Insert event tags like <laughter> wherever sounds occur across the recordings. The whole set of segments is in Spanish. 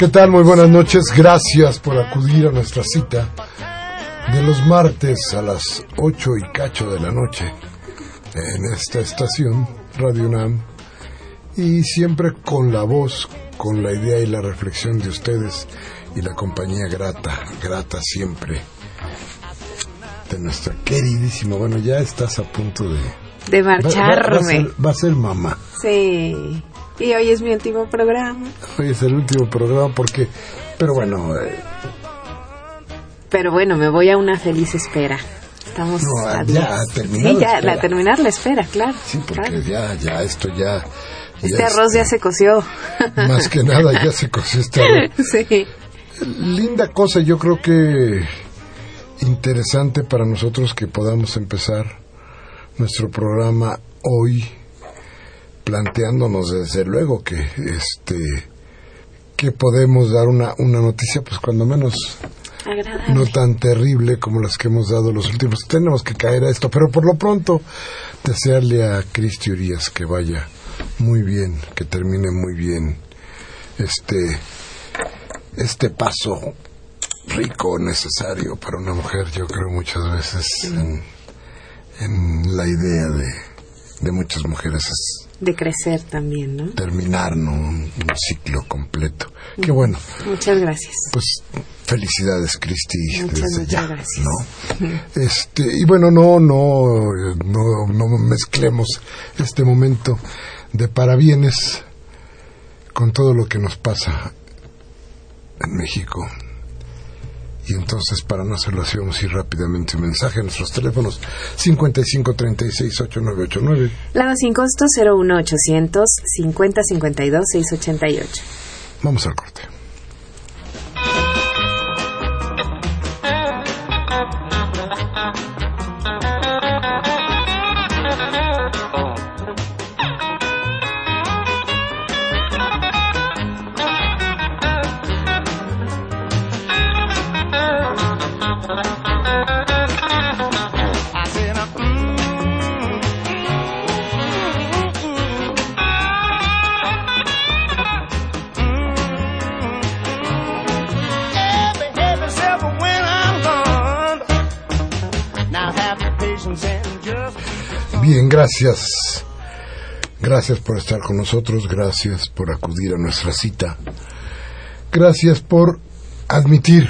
¿Qué tal? Muy buenas noches. Gracias por acudir a nuestra cita de los martes a las 8 y cacho de la noche en esta estación, Radio UNAM, y siempre con la voz, con la idea y la reflexión de ustedes y la compañía grata, grata siempre de nuestra queridísima. Bueno, ya estás a punto de... De Va, va- va a marcharme. ser, va a ser mamá. Sí. Y hoy es mi último programa. Hoy es el último programa porque... Pero bueno, eh, Pero bueno, me voy a una feliz espera. Estamos No, a ya, a terminar Sí, la ya, espera. la terminar la espera, claro. sí, porque claro. ya, ya, esto ya... Este ya arroz ya este, se coció. Más que nada ya se coció este arroz. <laughs> sí. Linda cosa, yo creo que interesante para nosotros que podamos empezar nuestro programa hoy planteándonos desde luego que este que podemos dar una, una noticia pues cuando menos Agradable. no tan terrible como las que hemos dado los últimos. Tenemos que caer a esto, pero por lo pronto desearle a Cristi Urias que vaya muy bien, que termine muy bien este este paso rico necesario para una mujer, yo creo muchas veces en, en la idea de, de muchas mujeres es De crecer también, ¿no? terminar ¿no? un, un ciclo completo. Qué bueno. Muchas gracias. Pues felicidades, Cristi, Muchas, desde muchas ya, gracias. ¿no? <laughs> Este, y bueno, no, no, no, no mezclemos este momento de parabienes con todo lo que nos pasa en México. Y entonces, para no hacerlo así, vamos a ir rápidamente un mensaje a nuestros teléfonos 55368989. Lado sin costo 01800 50 52 688. Vamos al corte. Bien, gracias. Gracias por estar con nosotros, gracias por acudir a nuestra cita. Gracias por admitir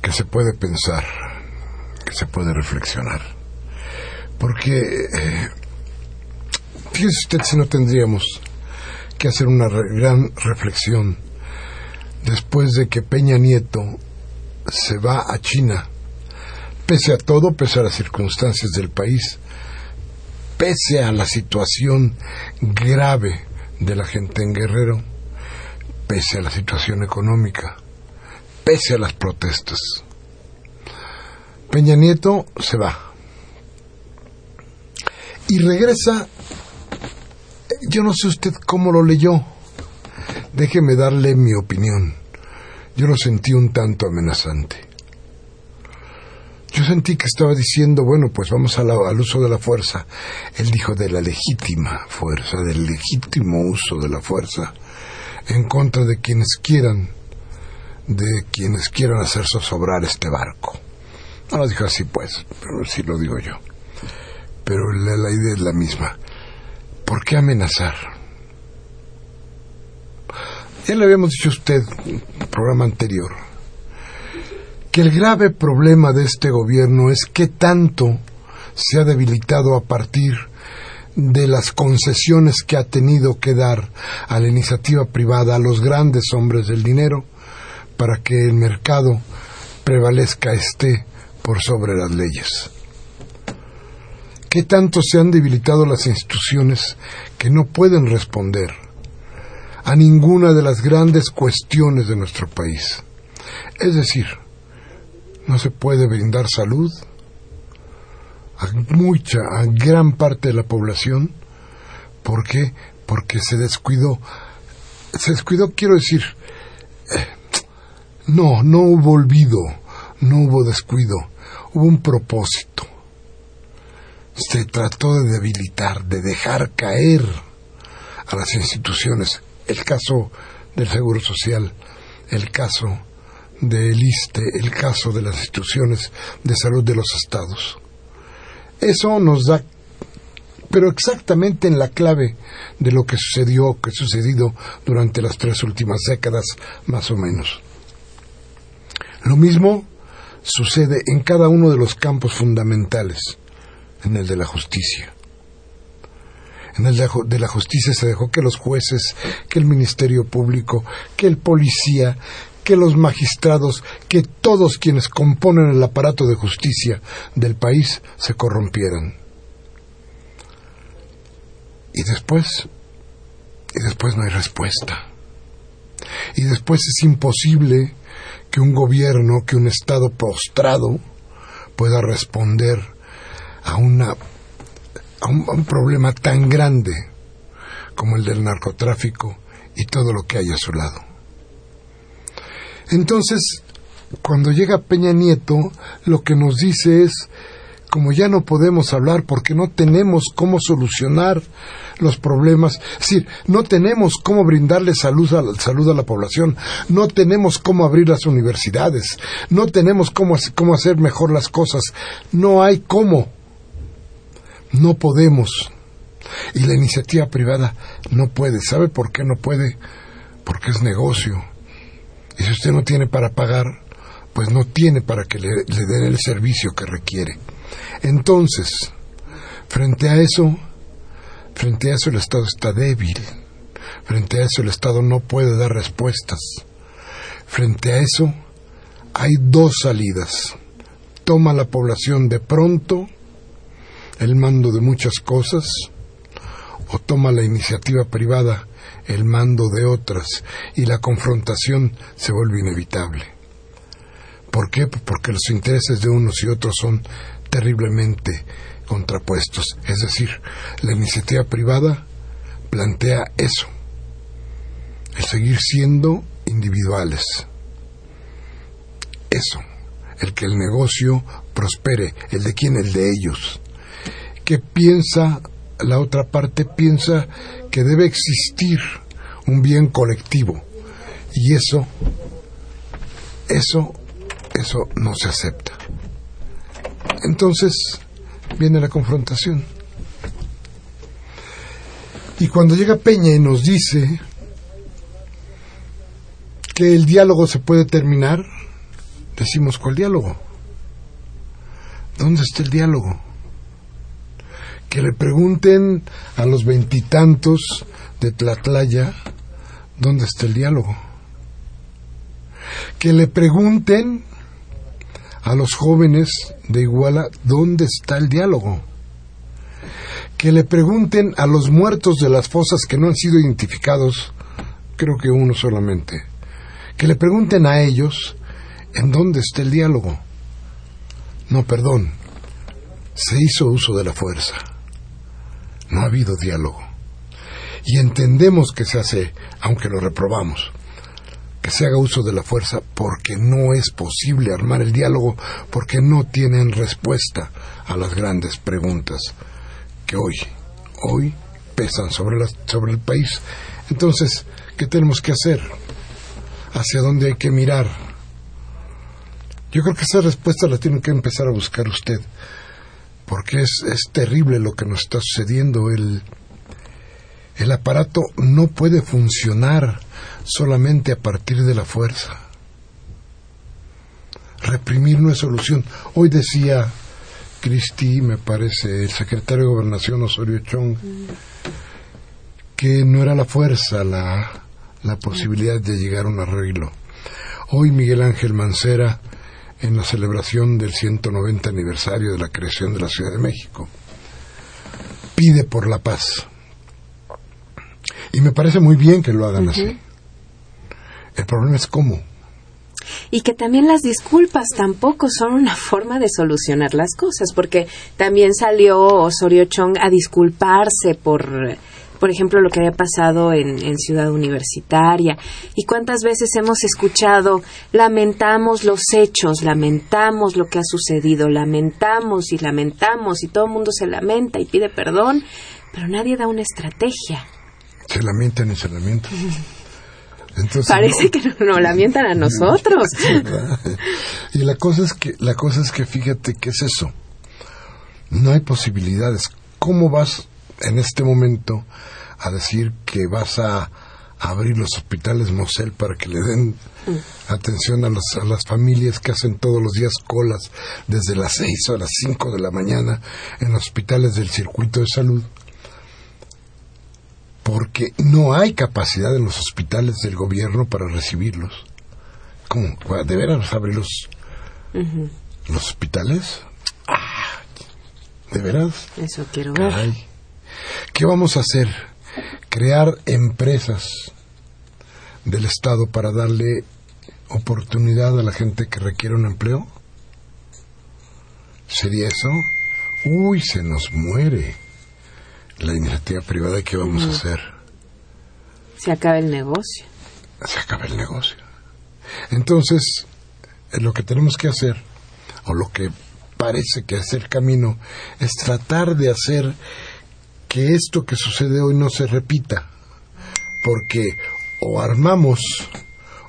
que se puede pensar, que se puede reflexionar. Porque, eh, fíjese usted si no tendríamos que hacer una gran reflexión después de que Peña Nieto se va a China pese a todo, pese a las circunstancias del país, pese a la situación grave de la gente en Guerrero, pese a la situación económica, pese a las protestas. Peña Nieto se va y regresa, yo no sé usted cómo lo leyó, déjeme darle mi opinión, yo lo sentí un tanto amenazante. Yo sentí que estaba diciendo, bueno, pues vamos a la- al uso de la fuerza. Él dijo de la legítima fuerza, del legítimo uso de la fuerza, en contra de quienes quieran, de quienes quieran hacer zozobrar este barco. No lo dijo así, pues, pero sí lo digo yo. Pero la, la idea es la misma. ¿Por qué amenazar? Ya le habíamos dicho a usted en el programa anterior que el grave problema de este gobierno es que tanto se ha debilitado a partir de las concesiones que ha tenido que dar a la iniciativa privada, a los grandes hombres del dinero, para que el mercado prevalezca esté por sobre las leyes. ¿Qué tanto se han debilitado las instituciones que no pueden responder a ninguna de las grandes cuestiones de nuestro país? Es decir, no se puede brindar salud a mucha, a gran parte de la población. ¿Por qué? Porque se descuidó. Se descuidó, quiero decir, eh, no, no hubo olvido, no hubo descuido, hubo un propósito. Se trató de debilitar, de dejar caer a las instituciones. El caso del Seguro Social, el caso del ISTE, el caso de las instituciones de salud de los estados. Eso nos da, pero exactamente en la clave de lo que sucedió, que ha sucedido durante las tres últimas décadas, más o menos. Lo mismo sucede en cada uno de los campos fundamentales, en el de la justicia. En el de la justicia se dejó que los jueces, que el Ministerio Público, que el policía, que los magistrados, que todos quienes componen el aparato de justicia del país se corrompieran. Y después, y después no hay respuesta. Y después es imposible que un gobierno, que un Estado postrado pueda responder a, una, a un, a un problema tan grande como el del narcotráfico y todo lo que hay a su lado. Entonces, cuando llega Peña Nieto, lo que nos dice es, como ya no podemos hablar porque no tenemos cómo solucionar los problemas, es decir, no tenemos cómo brindarle salud a, la, salud a la población, no tenemos cómo abrir las universidades, no tenemos cómo, cómo hacer mejor las cosas, no hay cómo, no podemos. Y la iniciativa privada no puede. ¿Sabe por qué no puede? Porque es negocio. Y si usted no tiene para pagar, pues no tiene para que le, den el servicio que requiere. Entonces, frente a eso, frente a eso el Estado está débil. Frente a eso el Estado no puede dar respuestas. Frente a eso hay dos salidas. Toma la población de pronto el mando de muchas cosas o toma la iniciativa privada el mando de otras y la confrontación se vuelve inevitable. ¿Por qué? Porque los intereses de unos y otros son terriblemente contrapuestos. Es decir, la iniciativa privada plantea eso, el seguir siendo individuales. Eso, el que el negocio prospere, el de quién, el de ellos. ¿Qué piensa la otra parte? Piensa que debe existir un bien colectivo y eso, eso, eso no se acepta. Entonces viene la confrontación. Y cuando llega Peña y nos dice que el diálogo se puede terminar, decimos, ¿cuál diálogo? ¿Dónde está el diálogo? Que le pregunten a los veintitantos de Tlatlaya dónde está el diálogo. Que le pregunten a los jóvenes de Iguala dónde está el diálogo. Que le pregunten a los muertos de las fosas que no han sido identificados, creo que uno solamente. Que le pregunten a ellos en dónde está el diálogo. No, perdón, se hizo uso de la fuerza. No ha habido diálogo. Y entendemos que se hace, aunque lo reprobamos, que se haga uso de la fuerza porque no es posible armar el diálogo, porque no tienen respuesta a las grandes preguntas que hoy, hoy pesan sobre, la, sobre el país. Entonces, ¿qué tenemos que hacer? ¿Hacia dónde hay que mirar? Yo creo que esa respuesta la tiene que empezar a buscar usted, porque es, es terrible lo que nos está sucediendo. El, el aparato no puede funcionar solamente a partir de la fuerza. Reprimir no es solución. Hoy decía Cristi, me parece, el secretario de Gobernación Osorio Chong, que no era la fuerza la, la posibilidad de llegar a un arreglo. Hoy Miguel Ángel Mancera, en la celebración del 190 aniversario de la creación de la Ciudad de México, pide por la paz. Y me parece muy bien que lo hagan así. El problema es cómo. Y que también las disculpas tampoco son una forma de solucionar las cosas, porque también salió Osorio Chong a disculparse por, por ejemplo, lo que había pasado en, en Ciudad Universitaria. ¿Y cuántas veces hemos escuchado, lamentamos los hechos, lamentamos lo que ha sucedido, lamentamos y lamentamos, y todo el mundo se lamenta y pide perdón, pero nadie da una estrategia? Se lamentan y se lamentan. <laughs> Entonces, Parece no- que nos no lamentan a nosotros. <laughs> Y la cosa es que la cosa es que fíjate que es eso. No hay posibilidades. ¿Cómo vas en este momento a decir que vas a abrir los hospitales Mosel para que le den atención a, los- a las familias que hacen todos los días colas desde las 6 a las 5 de la mañana en los hospitales del circuito de salud? Porque no hay capacidad en los hospitales del gobierno para recibirlos. ¿Cómo? ¿De veras abrir los, los hospitales? Ah, ¿De veras? Eso quiero ver. Caray. ¿Qué vamos a hacer? Crear empresas del Estado para darle oportunidad a la gente que requiere un empleo. ¿Sería eso? Uy, se nos muere la iniciativa privada. ¿y ¿Qué vamos a hacer? Se acaba el negocio. se acaba el negocio. Entonces, eh, lo que tenemos que hacer, o lo que parece que es el camino, es tratar de hacer que esto que sucede hoy no se repita. Porque o armamos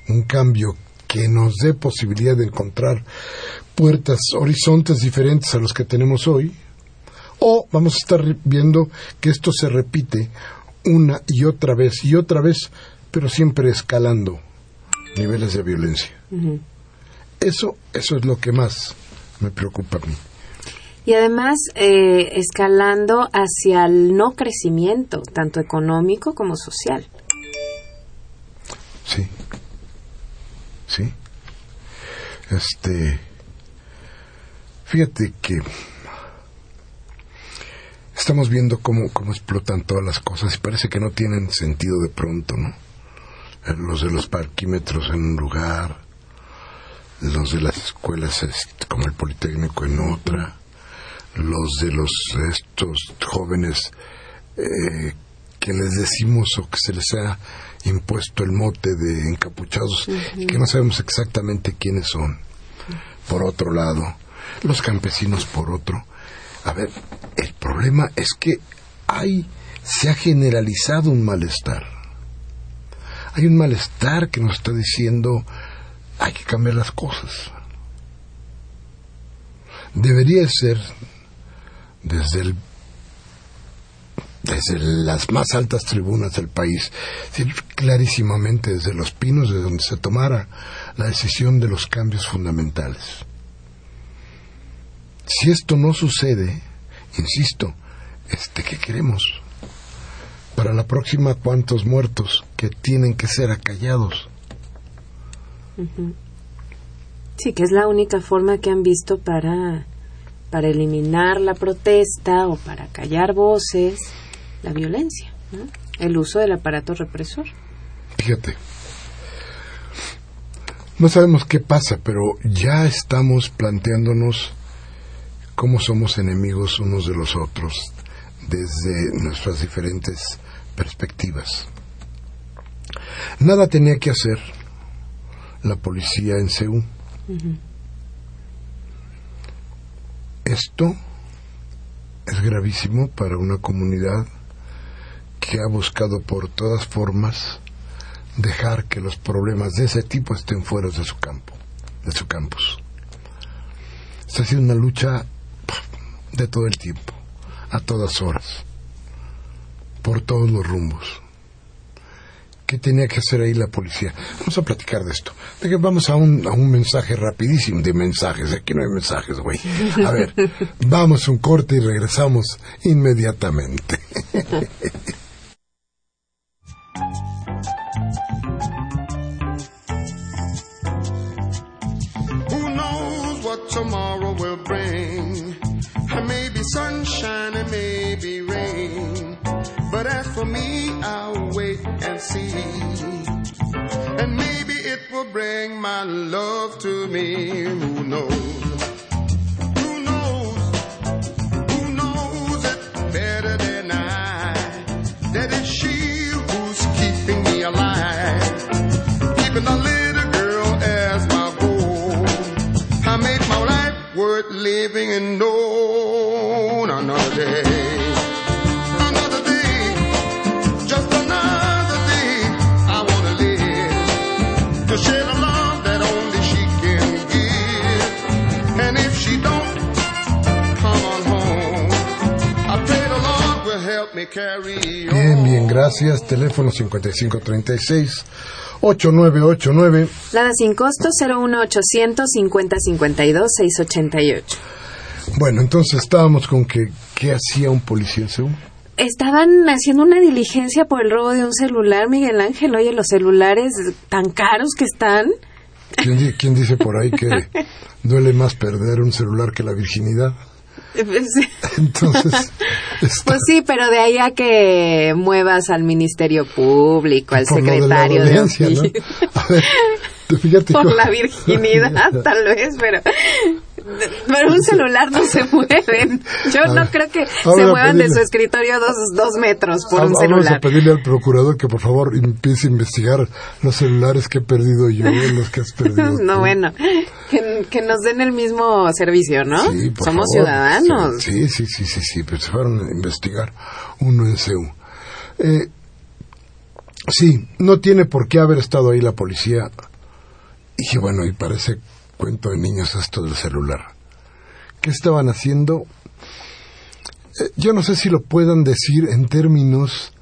un cambio que nos dé posibilidad de encontrar puertas, horizontes diferentes a los que tenemos hoy, o vamos a estar viendo que esto se repite una y otra vez y otra vez, pero siempre escalando niveles de violencia. Eso, eso es lo que más me preocupa a mí. Y además, eh, escalando hacia el no crecimiento, tanto económico como social. Sí. Sí. Este. Fíjate que estamos viendo cómo, cómo explotan todas las cosas y parece que no tienen sentido de pronto, ¿no? Eh, Los de los parquímetros en un lugar, los de las escuelas este, como el Politécnico en otra, los de los estos jóvenes eh, que les decimos o que se les ha impuesto el mote de encapuchados y que no sabemos exactamente quiénes son. Por otro lado, los campesinos por otro. A ver, el problema es que hay, se ha generalizado un malestar. Hay un malestar que nos está diciendo hay que cambiar las cosas. Debería ser desde el desde las más altas tribunas del país, clarísimamente desde los pinos de donde se tomara la decisión de los cambios fundamentales. Si esto no sucede, insisto, este que queremos para la próxima cuántos muertos que tienen que ser acallados. Sí, que es la única forma que han visto para, para eliminar la protesta o para callar voces, la violencia, ¿no? el uso del aparato represor. Fíjate, no sabemos qué pasa, pero ya estamos planteándonos cómo somos enemigos unos de los otros desde nuestras diferentes perspectivas. Nada tenía que hacer la policía en Seúl. Esto es gravísimo para una comunidad que ha buscado por todas formas dejar que los problemas de ese tipo estén fuera de su campo, de su campus. Esta ha sido una lucha de todo el tiempo, a todas horas, por todos los rumbos. ¿Qué tenía que hacer ahí la policía? Vamos a platicar de esto. De que vamos a un, a un mensaje rapidísimo de mensajes. Aquí no hay mensajes, güey. A ver, <laughs> vamos a un corte y regresamos inmediatamente. <laughs> bring my love to me. Who knows? Who knows? Who Bien, bien, gracias. Teléfono 5536 8989. Nada sin costo 01800 50 52 688. Bueno, entonces estábamos con que ¿qué hacía un policía en Seúl? Estaban haciendo una diligencia por el robo de un celular, Miguel Ángel. Oye, los celulares tan caros que están. ¿Quién, di- quién dice por ahí que <laughs> duele más perder un celular que la virginidad? <laughs> Pues, Entonces, <laughs> está- pues sí, pero de ahí a que muevas al Ministerio Público, al por lo de la secretario de, audiencia, ¿no? oficio. A ver, te- fíjate por la virginidad, <laughs> tal vez, pero, pero un celular no se mueven. Yo A no ver, creo que se a muevan de pedirle- su escritorio dos, dos metros por un Vamos a celular. pedirle al procurador que por favor empiece a investigar los celulares que he perdido yo, los que has perdido. <laughs> No, tú. bueno, que, que nos den el mismo servicio, ¿no? Sí, por Somos favor. ciudadanos. Sí, sí, sí, sí, sí, pero se fueron a investigar uno en CEU. Eh, sí, no tiene por qué haber estado ahí la policía. Y bueno, y parece cuento de niños esto del celular. ¿Qué estaban haciendo? Eh, yo no sé si lo puedan decir en términos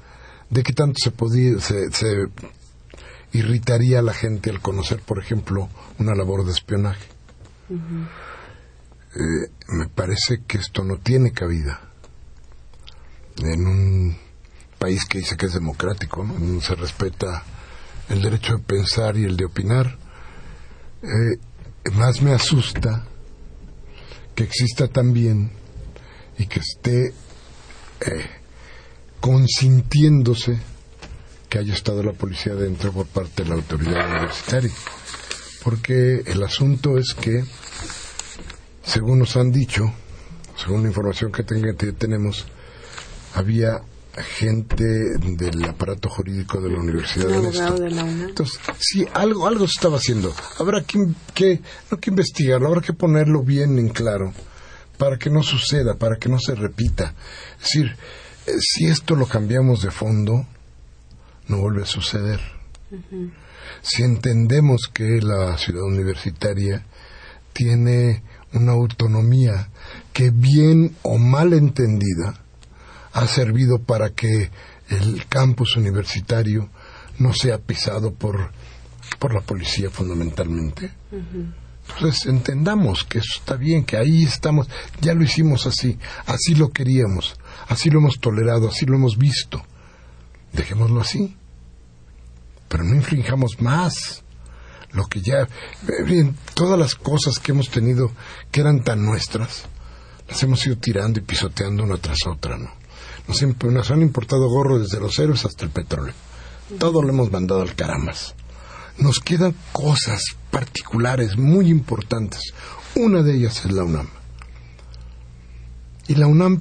de qué tanto se podía, se, se irritaría a la gente al conocer, por ejemplo, una labor de espionaje. Eh, me parece que esto no tiene cabida en un país que dice que es democrático, ¿no? se respeta el derecho de pensar y el de opinar. Eh, más me asusta que exista también y que esté eh, consintiéndose que haya estado la policía dentro por parte de la autoridad universitaria. Porque el asunto es que, según nos han dicho, según la información que que tenemos, había gente del aparato jurídico de la Universidad Estado. de la UNAM. Entonces, sí, algo, algo se estaba haciendo. Habrá que, que, no que investigarlo, habrá que ponerlo bien en claro para que no suceda, para que no se repita. Es decir, eh, si esto lo cambiamos de fondo, no vuelve a suceder. Si entendemos que la ciudad universitaria tiene una autonomía que bien o mal entendida ha servido para que el campus universitario no sea pisado por, por la policía fundamentalmente. Entonces entendamos que eso está bien, que ahí estamos, ya lo hicimos así, así lo queríamos, así lo hemos tolerado, así lo hemos visto. Dejémoslo así. Pero no infringamos más lo que ya, eh, bien, todas las cosas que hemos tenido que eran tan nuestras, las hemos ido tirando y pisoteando una tras otra, ¿no? Nos, han importado gorros desde los héroes hasta el petróleo. Todo lo hemos mandado al caramas. Nos quedan cosas particulares muy importantes. Una de ellas es la UNAM. Y la UNAM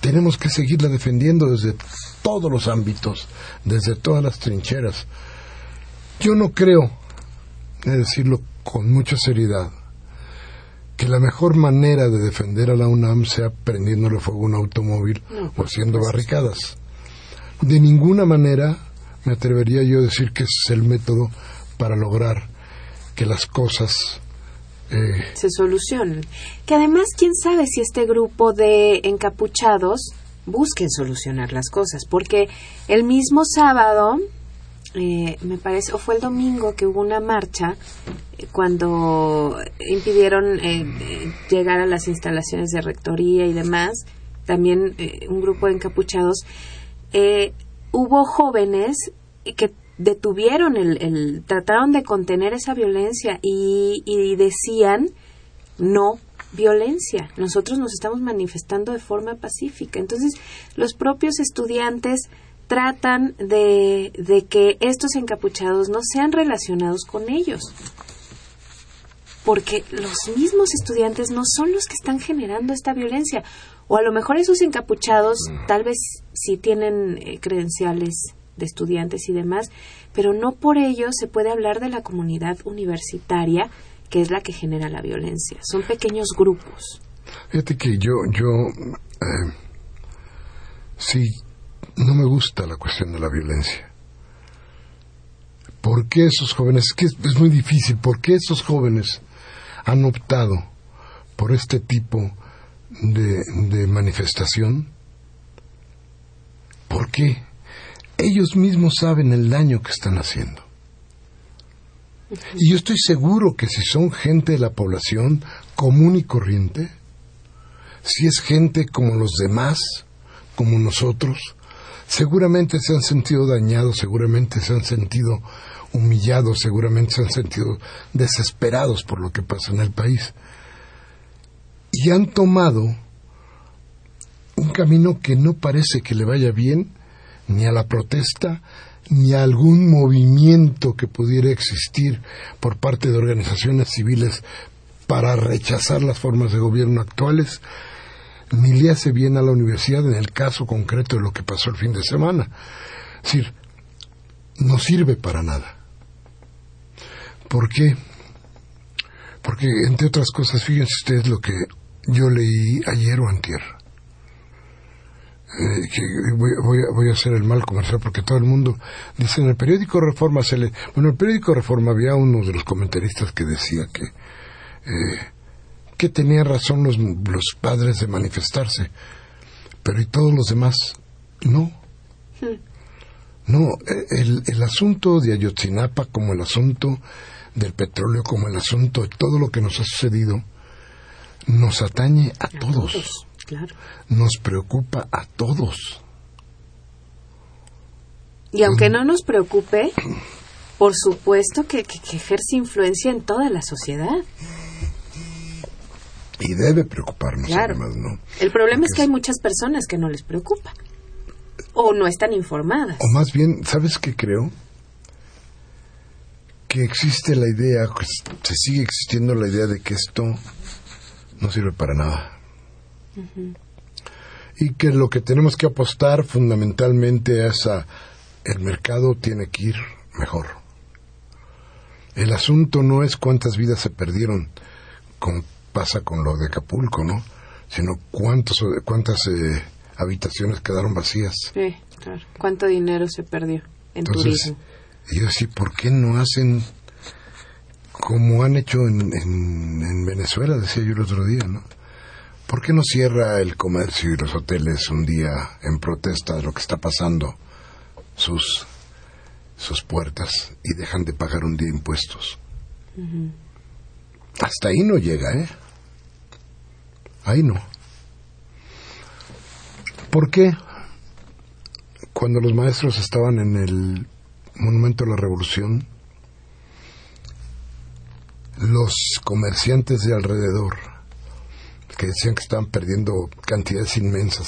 tenemos que seguirla defendiendo desde todos los ámbitos, desde todas las trincheras. Yo no creo, he de decirlo con mucha seriedad, que la mejor manera de defender a la UNAM sea prendiéndole fuego a un automóvil o haciendo barricadas. De ninguna manera me atrevería yo a decir que ese es el método para lograr que las cosas eh, se solucionen. Que además, quién sabe si este grupo de encapuchados busquen solucionar las cosas, porque el mismo sábado eh, me parece, o fue el domingo que hubo una marcha eh, cuando impidieron eh, llegar a las instalaciones de rectoría y demás, también un grupo de encapuchados, hubo jóvenes que detuvieron el, trataron de contener esa violencia y, y decían no violencia. Nosotros nos estamos manifestando de forma pacífica. Entonces, los propios estudiantes tratan de, de que estos encapuchados no sean relacionados con ellos. Porque los mismos estudiantes no son los que están generando esta violencia. O a lo mejor esos encapuchados tal vez sí tienen eh, credenciales de estudiantes y demás, pero no por ello se puede hablar de la comunidad universitaria que es la que genera la violencia. Son pequeños grupos. Fíjate que yo, yo, eh, sí no me gusta la cuestión de la violencia. ¿Por qué esos jóvenes, es que es muy difícil, por qué esos jóvenes han optado por este tipo de, de manifestación? ¿Por qué? Ellos mismos saben el daño que están haciendo. Y yo estoy seguro que si son gente de la población común y corriente, si es gente como los demás, como nosotros, seguramente se han sentido dañados, seguramente se han sentido humillados, seguramente se han sentido desesperados por lo que pasa en el país. Y han tomado un camino que no parece que le vaya bien ni a la protesta, ni a algún movimiento que pudiera existir por parte de organizaciones civiles para rechazar las formas de gobierno actuales, ni le hace bien a la universidad en el caso concreto de lo que pasó el fin de semana. Es decir, no sirve para nada. ¿Por qué? Porque, entre otras cosas, fíjense ustedes lo que yo leí ayer o antier. Eh, que voy, voy, a hacer el mal comercial porque todo el mundo dice en el periódico Reforma se le... Bueno, en el periódico Reforma había uno de los comentaristas que decía que... Eh, que tenían razón los, los padres de manifestarse, pero y todos los demás no. Hmm. No, el, el asunto de Ayotzinapa como el asunto del petróleo, como el asunto de todo lo que nos ha sucedido, nos atañe a, todos. Claro. Nos preocupa a todos. Y aunque no nos preocupe, por supuesto que, que ejerce influencia en toda la sociedad. Y debe preocuparnos además, ¿no? El problema es que hay muchas personas que no les preocupa. O no están informadas. O más bien, ¿sabes qué creo? Que existe la idea, se sigue existiendo la idea de que esto no sirve para nada. Y que lo que tenemos que apostar fundamentalmente es a el mercado tiene que ir mejor. El asunto no es cuántas vidas se perdieron con pasa con lo de Acapulco, ¿no? Sino cuántos, cuántas eh, habitaciones quedaron vacías. Sí, claro. ¿Cuánto dinero se perdió en turismo? Y yo decía, ¿por qué no hacen como han hecho en, en, Venezuela, decía yo el otro día, ¿no? ¿Por qué no cierra el comercio y los hoteles un día en protesta de lo que está pasando sus, sus puertas y dejan de pagar un día impuestos? Hasta ahí no llega, ¿eh? Ahí no. ¿Por qué? Cuando los maestros estaban en el Monumento a la Revolución, los comerciantes de alrededor, que decían que estaban perdiendo cantidades inmensas,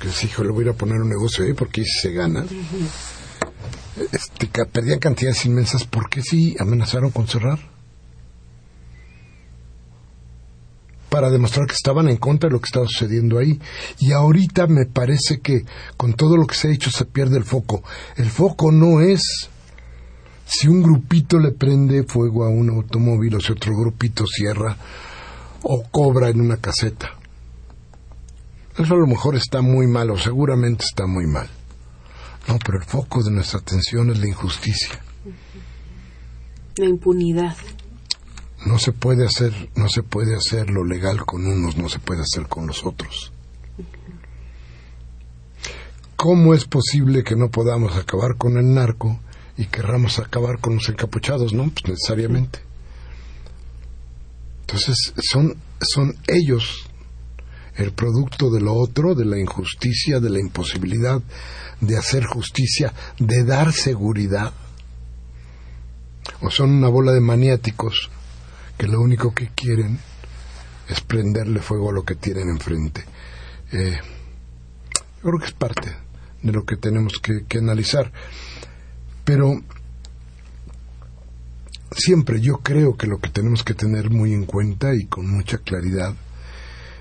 que les hijo, le voy a ir a poner un negocio ahí porque se gana, este, perdían cantidades inmensas porque sí amenazaron con cerrar. Para demostrar que estaban en contra de lo que estaba sucediendo ahí. Y ahorita me parece que con todo lo que se ha hecho se pierde el foco. El foco no es si un grupito le prende fuego a un automóvil o si otro grupito cierra o cobra en una caseta. Eso a lo mejor está muy mal o seguramente está muy mal. No, pero el foco de nuestra atención es la injusticia. La impunidad no se puede hacer no se puede hacer lo legal con unos no se puede hacer con los otros cómo es posible que no podamos acabar con el narco y querramos acabar con los encapuchados, ¿no? Pues necesariamente. Entonces, son, son ellos el producto de lo otro, de la injusticia, de la imposibilidad de hacer justicia, de dar seguridad. O son una bola de maniáticos que lo único que quieren es prenderle fuego a lo que tienen enfrente. Eh, yo creo que es parte de lo que tenemos que, que analizar. Pero siempre yo creo que lo que tenemos que tener muy en cuenta y con mucha claridad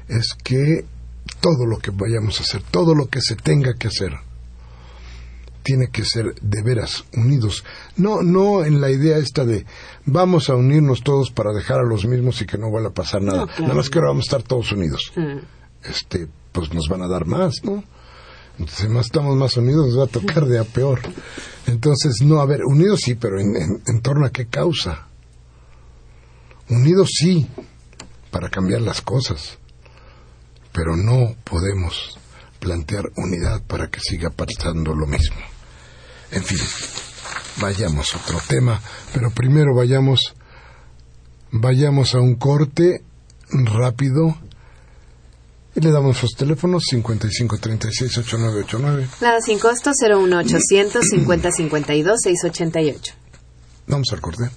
es que todo lo que vayamos a hacer, todo lo que se tenga que hacer, tiene que ser de veras unidos. No, no en la idea esta de vamos a unirnos todos para dejar a los mismos y que no vaya a pasar nada. Nada más que ahora vamos a estar todos unidos. Mm. Este, pues nos van a dar más, ¿no? Entonces, más estamos más unidos, nos va a tocar de a peor. Entonces, no, a ver, unidos sí, pero en, en, en torno a qué causa. Unidos sí, para cambiar las cosas. Pero no podemos plantear unidad para que siga pasando lo mismo. En fin, vayamos a otro tema, pero primero vayamos vayamos a un corte rápido y le damos los teléfonos 5536-8989. Nada sin costo 01800 50 52 688. Vamos al corte.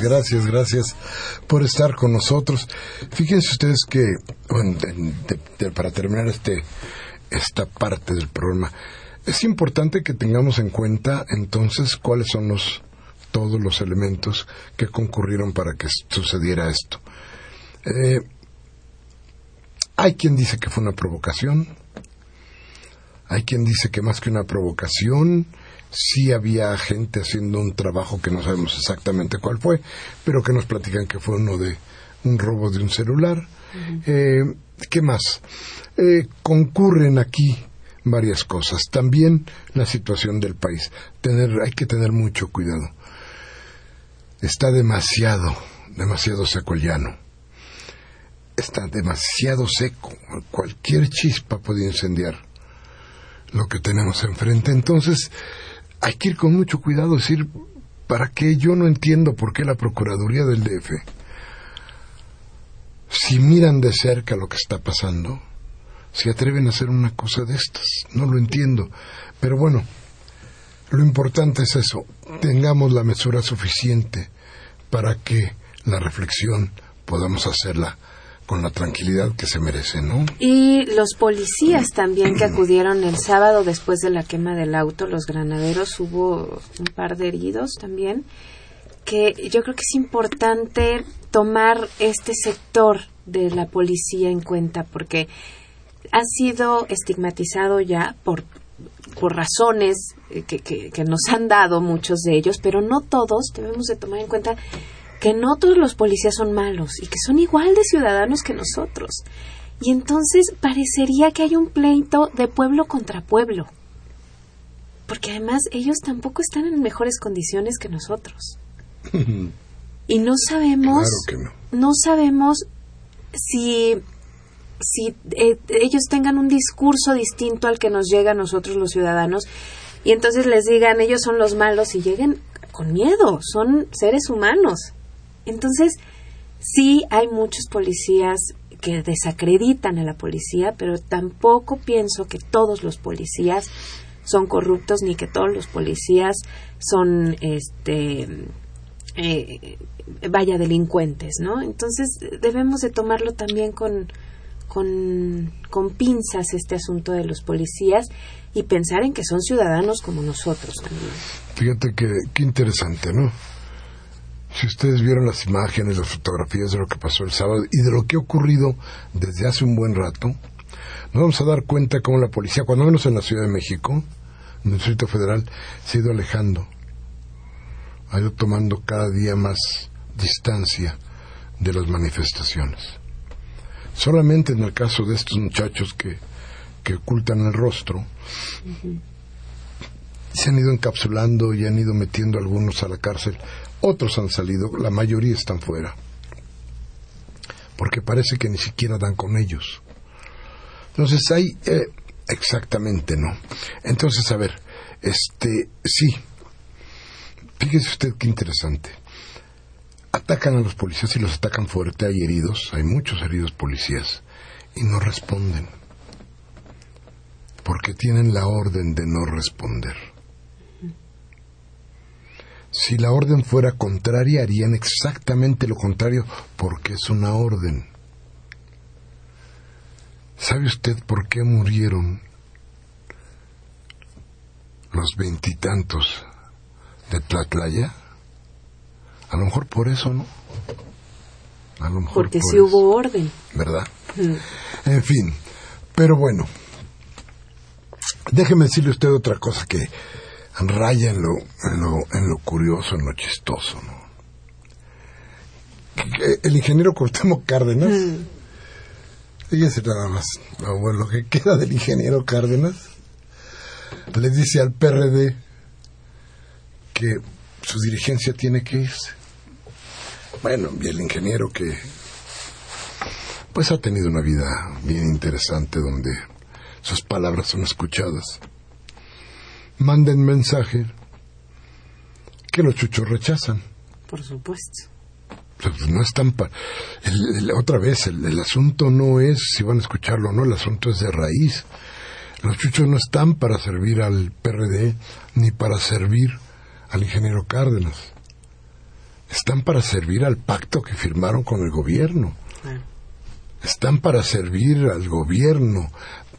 Gracias, gracias, por estar con nosotros. Fíjense ustedes que, bueno, para terminar este, esta parte del programa, es importante que tengamos en cuenta entonces cuáles son los todos los elementos que concurrieron para que sucediera esto. Eh, hay quien dice que fue una provocación, hay quien dice que más que una provocación, sí había gente haciendo un trabajo que no sabemos exactamente cuál fue, pero que nos platican que fue uno de un robo de un celular. Eh, ¿Qué más? Eh, concurren aquí varias cosas. También la situación del país. Tener, hay que tener mucho cuidado. Está demasiado, demasiado seco el llano. Está demasiado seco. Cualquier chispa puede incendiar lo que tenemos enfrente. Entonces, hay que ir con mucho cuidado, decir, ¿para qué? Yo no entiendo por qué la Procuraduría del DF, si miran de cerca lo que está pasando, se atreven a hacer una cosa de estas. No lo entiendo. Pero bueno, lo importante es eso, tengamos la mesura suficiente para que la reflexión podamos hacerla con la tranquilidad que se merece, ¿no? Y los policías también que acudieron el sábado después de la quema del auto, los granaderos, hubo un par de heridos también, que yo creo que es importante tomar este sector de la policía en cuenta porque ha sido estigmatizado ya por, por razones eh, que, que, que nos han dado muchos de ellos, pero no todos debemos de tomar en cuenta que no todos los policías son malos y que son igual de ciudadanos que nosotros. Y entonces parecería que hay un pleito de pueblo contra pueblo. Porque además ellos tampoco están en mejores condiciones que nosotros. <laughs> Y no sabemos, Claro que no. no sabemos si si eh, ellos tengan un discurso distinto al que nos llega a nosotros los ciudadanos, y entonces les digan ellos son los malos y lleguen con miedo, son seres humanos. Entonces, sí hay muchos policías que desacreditan a la policía, pero tampoco pienso que todos los policías son corruptos ni que todos los policías son este eh, vaya delincuentes, ¿no? Entonces debemos de tomarlo también con, con, con pinzas este asunto de los policías y pensar en que son ciudadanos como nosotros también. Fíjate que qué interesante, ¿no? Si ustedes vieron las imágenes, las fotografías de lo que pasó el sábado y de lo que ha ocurrido desde hace un buen rato, nos vamos a dar cuenta cómo la policía, cuando menos en la Ciudad de México, en el Distrito Federal, se ha ido alejando, ha ido tomando cada día más distancia de las manifestaciones. Solamente en el caso de estos muchachos que, que ocultan el rostro, se han ido encapsulando y han ido metiendo algunos a la cárcel. Otros han salido, la mayoría están fuera. Porque parece que ni siquiera dan con ellos. Entonces hay, eh, exactamente no. Entonces, a ver, este, sí. Fíjese usted qué interesante. Atacan a los policías y los atacan fuerte, hay heridos, hay muchos heridos policías, y no responden. Porque tienen la orden de no responder. Si la orden fuera contraria, harían exactamente lo contrario porque es una orden. ¿Sabe usted por qué murieron los veintitantos de Tlatlaya? A lo mejor por eso, ¿no? A lo mejor Porque por sí eso, hubo orden. ¿Verdad? Mm. En fin, pero bueno, déjeme decirle usted otra cosa que raya en lo, en lo, en lo curioso, en lo chistoso, ¿no? Que El ingeniero Cortemo Cárdenas, fíjese nada más, bueno, lo que queda del ingeniero Cárdenas, le dice al PRD que su dirigencia tiene que irse. Bueno, y el ingeniero que pues ha tenido una vida bien interesante donde sus palabras son escuchadas. Manden mensaje que los chuchos rechazan. Por supuesto. Pues no están pa- el- el- otra vez el, el asunto no es si van a escucharlo o no el asunto es de raíz. Los chuchos no están para servir al PRD ni para servir al ingeniero Cárdenas. Están para servir al pacto que firmaron con el gobierno. Están para servir al gobierno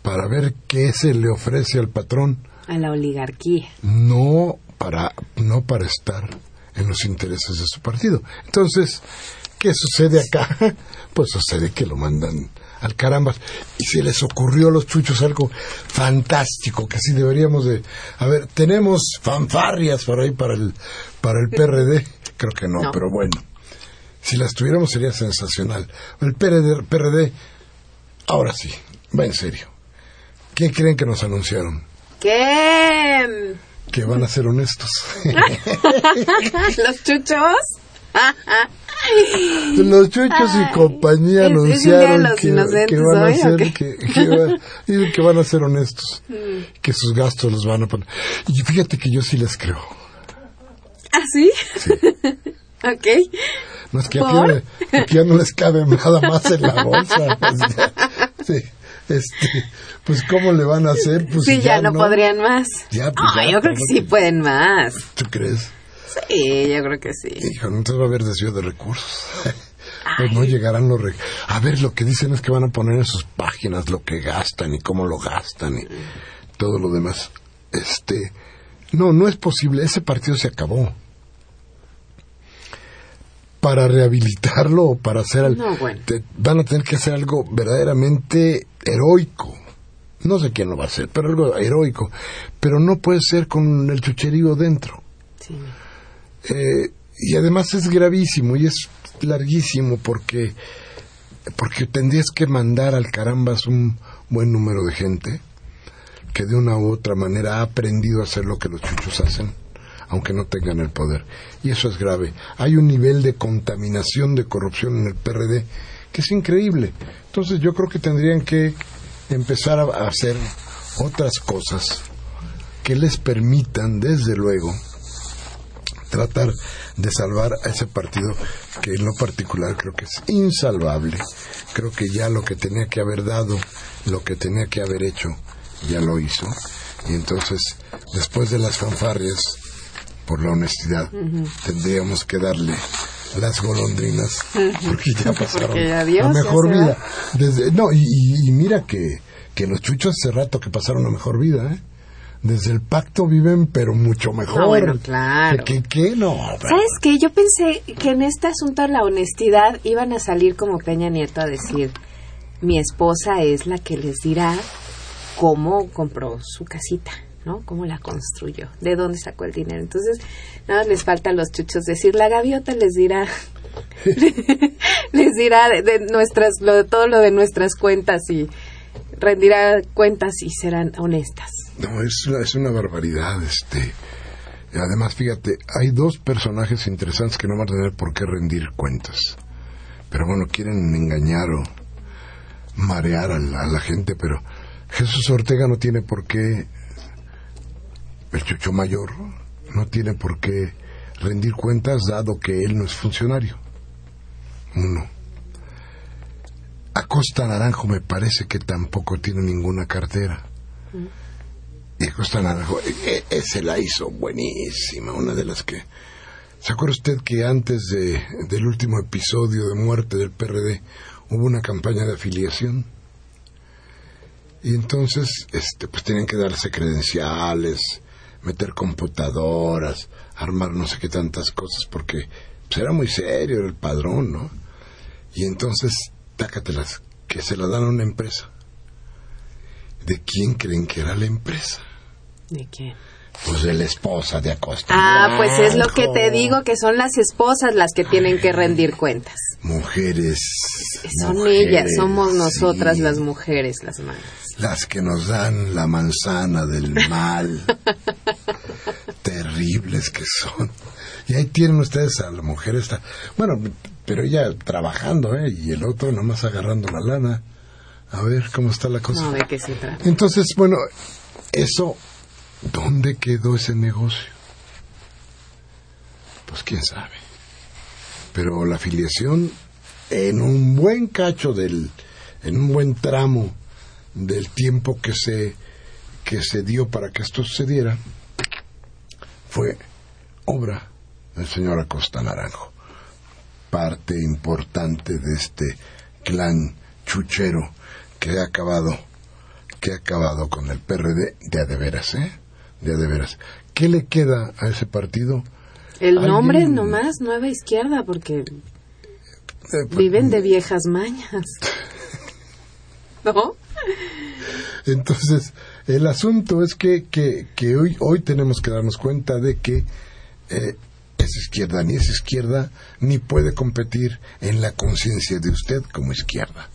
para ver qué se le ofrece al patrón A la oligarquía. no para no para estar en los intereses de su partido. Entonces, ¿qué sucede acá? <laughs> Pues sucede que lo mandan al carambas y se les ocurrió a los chuchos algo fantástico que sí deberíamos de a ver, tenemos fanfarrias por ahí para el para el <laughs> PRD, creo que no, No. pero bueno. Si las tuviéramos sería sensacional. El PRD, PRD ahora sí, va en serio. ¿Quién creen que nos anunciaron? ¿Qué? que van a ser honestos. <laughs> ¿Los chuchos? <laughs> Los chuchos y compañía ¿es- es el día de anunciaron que, que van a hoy, ser que, que va- <laughs> que van a ser honestos, que sus gastos los van a poner. Y fíjate que yo sí les creo. ¿Ah, sí? ok. No es que aquí, ya no les cabe nada más en la bolsa. pues sí, este, pues cómo le van a hacer, pues sí, ya, no, podrían más. Ya, pues ya, yo creo que sí pueden más. ¿Tú crees? Sí, yo creo que sí. Hijo, entonces va a haber desvío de recursos. <laughs> Pues no llegarán los... re- A ver, lo que dicen es que van a poner en sus páginas lo que gastan y cómo lo gastan y todo lo demás. Este... No, no es posible. Ese partido se acabó. Para rehabilitarlo o para hacer... al- No, bueno. te- van a tener que hacer algo verdaderamente heroico. No sé quién lo va a hacer, pero algo heroico. Pero no puede ser con el chucherío dentro. Sí. Eh, y además es gravísimo y es larguísimo porque porque tendrías que mandar al carambas un buen número de gente que de una u otra manera ha aprendido a hacer lo que los chuchos hacen aunque no tengan el poder y eso es grave hay un nivel de contaminación de corrupción en el PRD que es increíble entonces yo creo que tendrían que empezar a hacer otras cosas que les permitan, desde luego, tratar de salvar a ese partido que en lo particular creo que es insalvable. Creo que ya lo que tenía que haber dado, lo que tenía que haber hecho, ya lo hizo. Y entonces, después de las fanfarrias, por la honestidad, tendríamos que darle las golondrinas, porque ya <laughs> pasaron Porque adiós, a ya mejor vida. Desde, no, y, y- mira que, que los chuchos hace rato que pasaron a mejor vida, ¿eh? Desde el pacto viven, pero mucho mejor. Ah, bueno, claro. ¿Qué, qué? No, ¿Sabes qué? Yo pensé que en este asunto de la honestidad iban a salir como Peña Nieto a decir, mi esposa es la que les dirá cómo compró su casita, ¿no? Cómo la construyó, de dónde sacó el dinero. Entonces, nada les falta a los chuchos decir, la gaviota les dirá, <laughs> les dirá de, nuestras, lo de todo lo de nuestras cuentas y rendirá cuentas y serán honestas. No, es una, es una barbaridad, este. Además, fíjate, hay dos personajes interesantes que no van a tener por qué rendir cuentas. Pero bueno, quieren engañar o marear a la gente, pero Jesús Ortega no tiene por qué, el chucho mayor, no tiene por qué rendir cuentas dado que él no es funcionario. Uno. Acosta Naranjo me parece que tampoco tiene ninguna cartera. Y Acosta Naranjo, e- e- ese la hizo buenísima, una de las que... ¿Se acuerda usted que antes de, del último episodio de muerte del PRD hubo una campaña de afiliación? Y entonces, este, pues tenían que darse credenciales, meter computadoras, armar no sé qué tantas cosas, porque pues, era muy serio, era el padrón, ¿no? Y entonces, tácatelas, que se la dan a una empresa. ¿De quién creen que era la empresa? ¿De qué? Pues de la esposa de Acosta. Ah, pues es lo que te digo, que son las esposas las que tienen que rendir cuentas. Mujeres. Son mujeres, ellas, somos nosotras sí, las mujeres, las malas. Las que nos dan la manzana del mal. <laughs> Terribles que son. Y ahí tienen ustedes a la mujer esta. Bueno, pero ella trabajando, ¿eh? Y el otro nomás agarrando la lana. A ver cómo está la cosa. No, ¿de qué se trata? Entonces, bueno, eso, ¿dónde quedó ese negocio? Pues quién sabe. Pero la afiliación, en un buen cacho del, en un buen tramo del tiempo que se, que se dio para que esto sucediera, fue obra del señor Acosta Naranjo. Parte importante de este clan chuchero que ha acabado que ha acabado con el PRD de a de veras, ¿eh? De a de veras. ¿Qué le queda a ese partido? El Alguien- nombre nomás, Nueva Izquierda, porque Eh, pues, viven de viejas mañas. <laughs> ¿No? <laughs> Entonces, el asunto es que, que, que hoy, hoy tenemos que darnos cuenta de que eh, es izquierda, ni es izquierda, ni puede competir en la conciencia de usted como izquierda.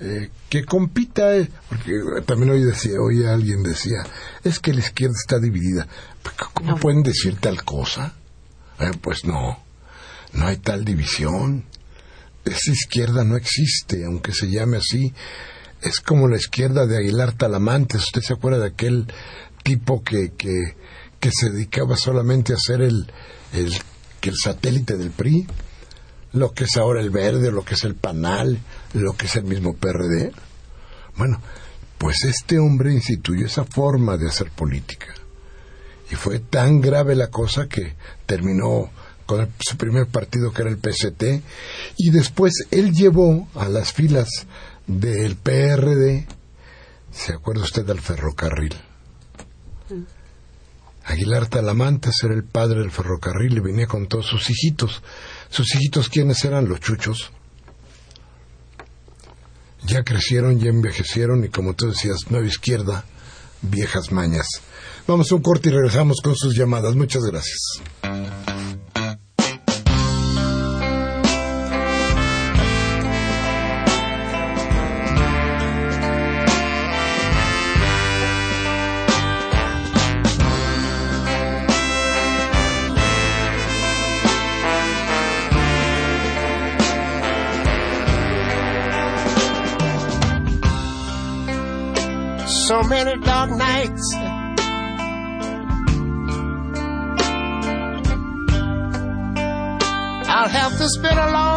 Eh, que compita, eh, porque también hoy decía, hoy alguien decía, es que la izquierda está dividida. ¿Cómo No. pueden decir tal cosa? Eh, pues no, no hay tal división. Esa izquierda no existe, aunque se llame así. Es como la izquierda de Aguilar Talamantes. ¿Usted se acuerda de aquel tipo que, que, que se dedicaba solamente a ser el, el, el satélite del PRI? Lo que es ahora el verde, lo que es el panal, lo que es el mismo PRD. Bueno, pues este hombre instituyó esa forma de hacer política. Y fue tan grave la cosa que terminó con su primer partido que era el PCT y después él llevó a las filas del PRD, ¿se acuerda usted del ferrocarril? Aguilar Talamantes era el padre del ferrocarril y venía con todos sus hijitos. ¿Sus hijitos quiénes eran? Los chuchos. Ya crecieron, ya envejecieron y como tú decías, nueva izquierda, viejas mañas. Vamos a un corte y regresamos con sus llamadas. Muchas gracias. so many dark nights. I'll have to spend a long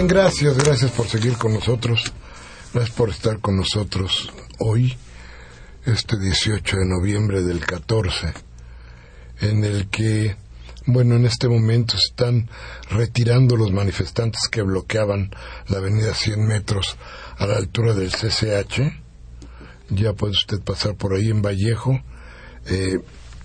Bien, gracias, gracias por seguir con nosotros. Gracias por estar con nosotros hoy, este 18 de noviembre del 14, en el que, bueno, en este momento están retirando los manifestantes que bloqueaban la avenida 100 metros a la altura del CCH. Ya puede usted pasar por ahí en Vallejo. Eh,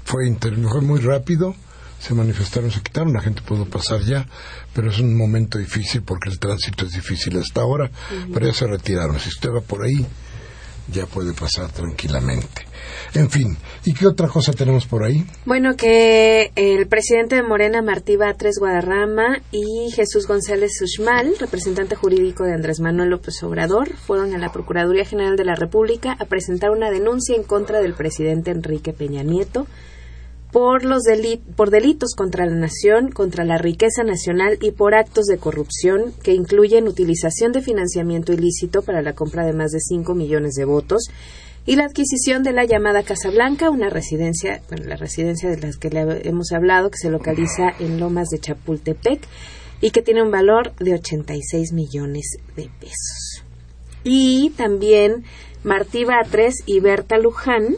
fue, fue muy rápido, se manifestaron, se quitaron, la gente pudo pasar ya, pero es un momento difícil porque el tránsito es difícil hasta ahora, pero ya se retiraron. Si usted va por ahí, ya puede pasar tranquilamente. En fin, ¿y qué otra cosa tenemos por ahí? Bueno, que el presidente de Morena, Martí Batres Guadarrama, y Jesús González Uxmal, representante jurídico de Andrés Manuel López Obrador, fueron a la Procuraduría General de la República a presentar una denuncia en contra del presidente Enrique Peña Nieto por, los deli- por delitos contra la nación, contra la riqueza nacional y por actos de corrupción que incluyen utilización de financiamiento ilícito para la compra de más de 5 millones de votos y la adquisición de la llamada Casa Blanca, una residencia, bueno, la residencia de las que le hemos hablado, que se localiza en Lomas de Chapultepec y que tiene un valor de 86 millones de pesos. Y también Martí Batres y Berta Luján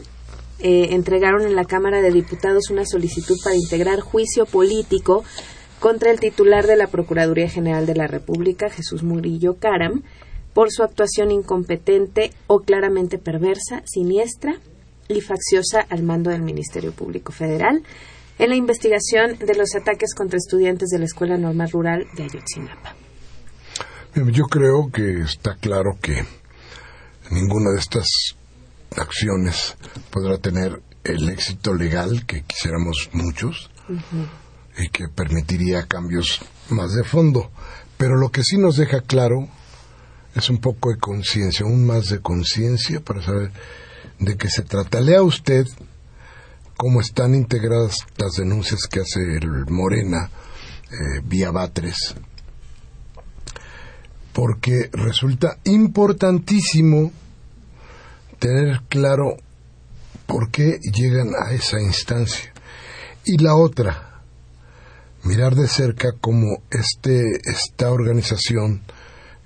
eh, entregaron en la Cámara de Diputados una solicitud para integrar juicio político contra el titular de la Procuraduría General de la República, Jesús Murillo Caram, por su actuación incompetente o claramente perversa, siniestra y facciosa al mando del Ministerio Público Federal en la investigación de los ataques contra estudiantes de la Escuela Normal Rural de Ayotzinapa. Yo creo que está claro que ninguna de estas acciones podrá tener el éxito legal que quisiéramos muchos y que permitiría cambios más de fondo. Pero lo que sí nos deja claro es un poco de conciencia, un más de conciencia para saber de qué se trata. Lea usted cómo están integradas las denuncias que hace el Morena eh, vía Batres porque resulta importantísimo tener claro por qué llegan a esa instancia. Y la otra, mirar de cerca cómo este, esta organización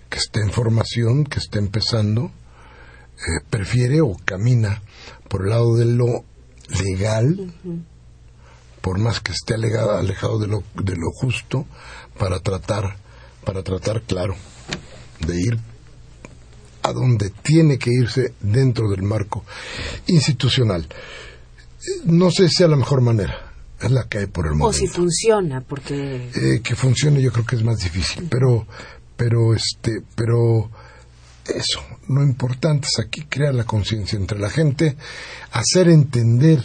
que está en formación, que está empezando, eh, prefiere o camina por el lado de lo legal, por más que esté alegada- alejado de lo, de lo justo, para tratar, para tratar, claro, de ir a donde tiene que irse dentro del marco institucional. No sé si sea la mejor manera, es la que hay por el O momento. si funciona, porque Eh, que funcione yo creo que es más difícil, pero, pero este, pero eso, lo importante es aquí crear la conciencia entre la gente, hacer entender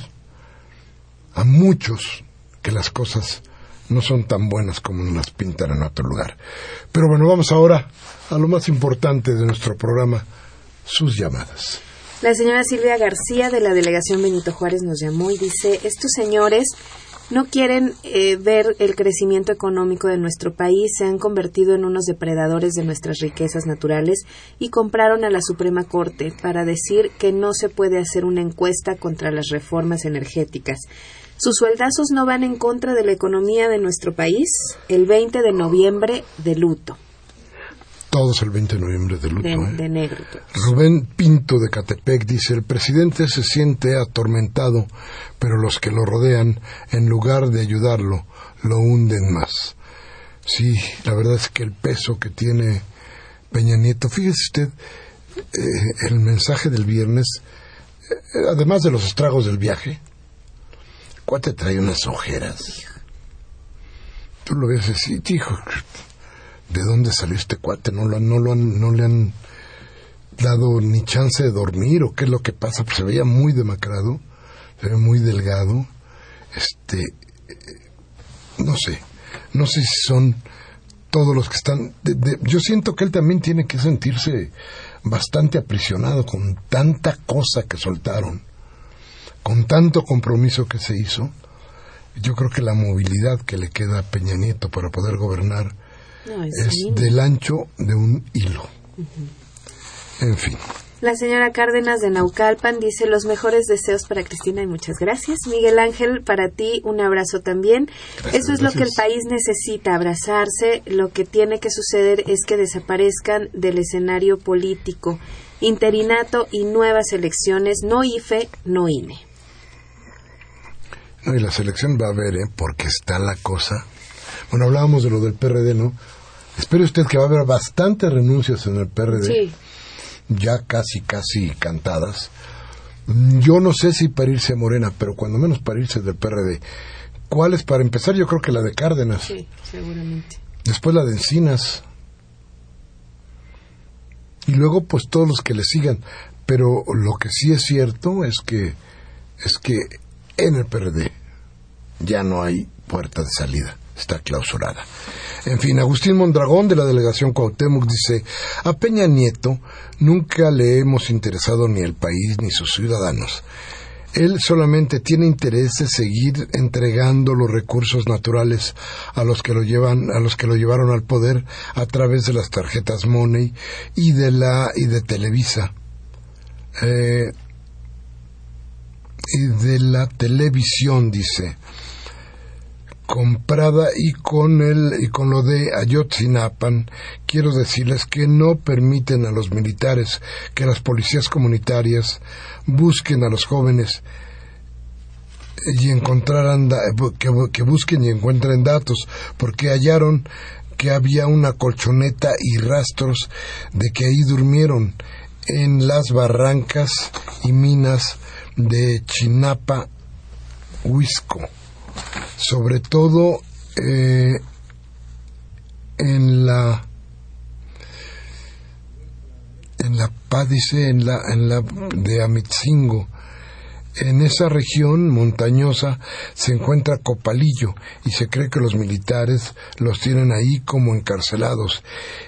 a muchos que las cosas no son tan buenas como nos las pintan en otro lugar. Pero bueno, vamos ahora a lo más importante de nuestro programa, sus llamadas. La señora Silvia García de la delegación Benito Juárez nos llamó y dice, estos señores no quieren eh, ver el crecimiento económico de nuestro país, se han convertido en unos depredadores de nuestras riquezas naturales y compraron a la Suprema Corte para decir que no se puede hacer una encuesta contra las reformas energéticas. Sus sueldazos no van en contra de la economía de nuestro país. El 20 de noviembre de luto, Todos el 20 de noviembre de luto. de, ¿eh? de negro. Rubén Pinto de Catepec dice, el presidente se siente atormentado, pero los que lo rodean, en lugar de ayudarlo, lo hunden más. Sí, la verdad es que el peso que tiene Peña Nieto, fíjese usted, eh, el mensaje del viernes, eh, además de los estragos del viaje, cuate trae unas ojeras. Tú lo ves así, hijo, ¿de dónde salió este cuate? No lo, no lo han, no le han dado ni chance de dormir o qué es lo que pasa, pues se veía muy demacrado. se ve muy delgado, este, eh, no sé, no sé si son todos los que están, de- yo siento que él también tiene que sentirse bastante aprisionado con tanta cosa que soltaron, con tanto compromiso que se hizo. Yo creo que la movilidad que le queda a Peña Nieto para poder gobernar No, es del ancho de un hilo. En fin. La señora Cárdenas de Naucalpan dice los mejores deseos para Cristina y muchas gracias. Miguel Ángel, para ti un abrazo también. Gracias, Eso es lo que el país necesita, abrazarse. Lo que tiene que suceder es que desaparezcan del escenario político. Interinato y nuevas elecciones, no IFE, no INE. No, y la selección va a haber, ¿eh? porque está la cosa. Bueno, hablábamos de lo del PRD, ¿no? Espere usted que va a haber bastantes renuncias en el PRD, Sí, ya casi, casi cantadas. Yo no sé si para irse a Morena, pero cuando menos para irse del PRD. ¿Cuál es? Para empezar, yo creo que la de Cárdenas. sí, seguramente. Después la de Encinas. Y luego, pues todos los que le sigan. Pero lo que sí es cierto es que, es que en el PRD ya no hay puerta de salida. Está clausurada. En fin, Agustín Mondragón de la delegación Cuauhtémoc dice, a Peña Nieto nunca le hemos interesado ni el país ni sus ciudadanos. Él solamente tiene interés de seguir entregando los recursos naturales a los que lo llevan, a los que lo llevaron al poder a través de las tarjetas Money y de la y de Televisa. Eh, de la televisión dice comprada y con el y con lo de Ayotzinapan quiero decirles que no permiten a los militares que las policías comunitarias busquen a los jóvenes y encontraran da- que, que busquen y encuentren datos porque hallaron que había una colchoneta y rastros de que ahí durmieron en las barrancas y minas de Chinapa, Huisco. Sobre todo eh, en la en la Pádice, en la en la de Amitzingo. En esa región montañosa se encuentra Copalillo y se cree que los militares los tienen ahí como encarcelados.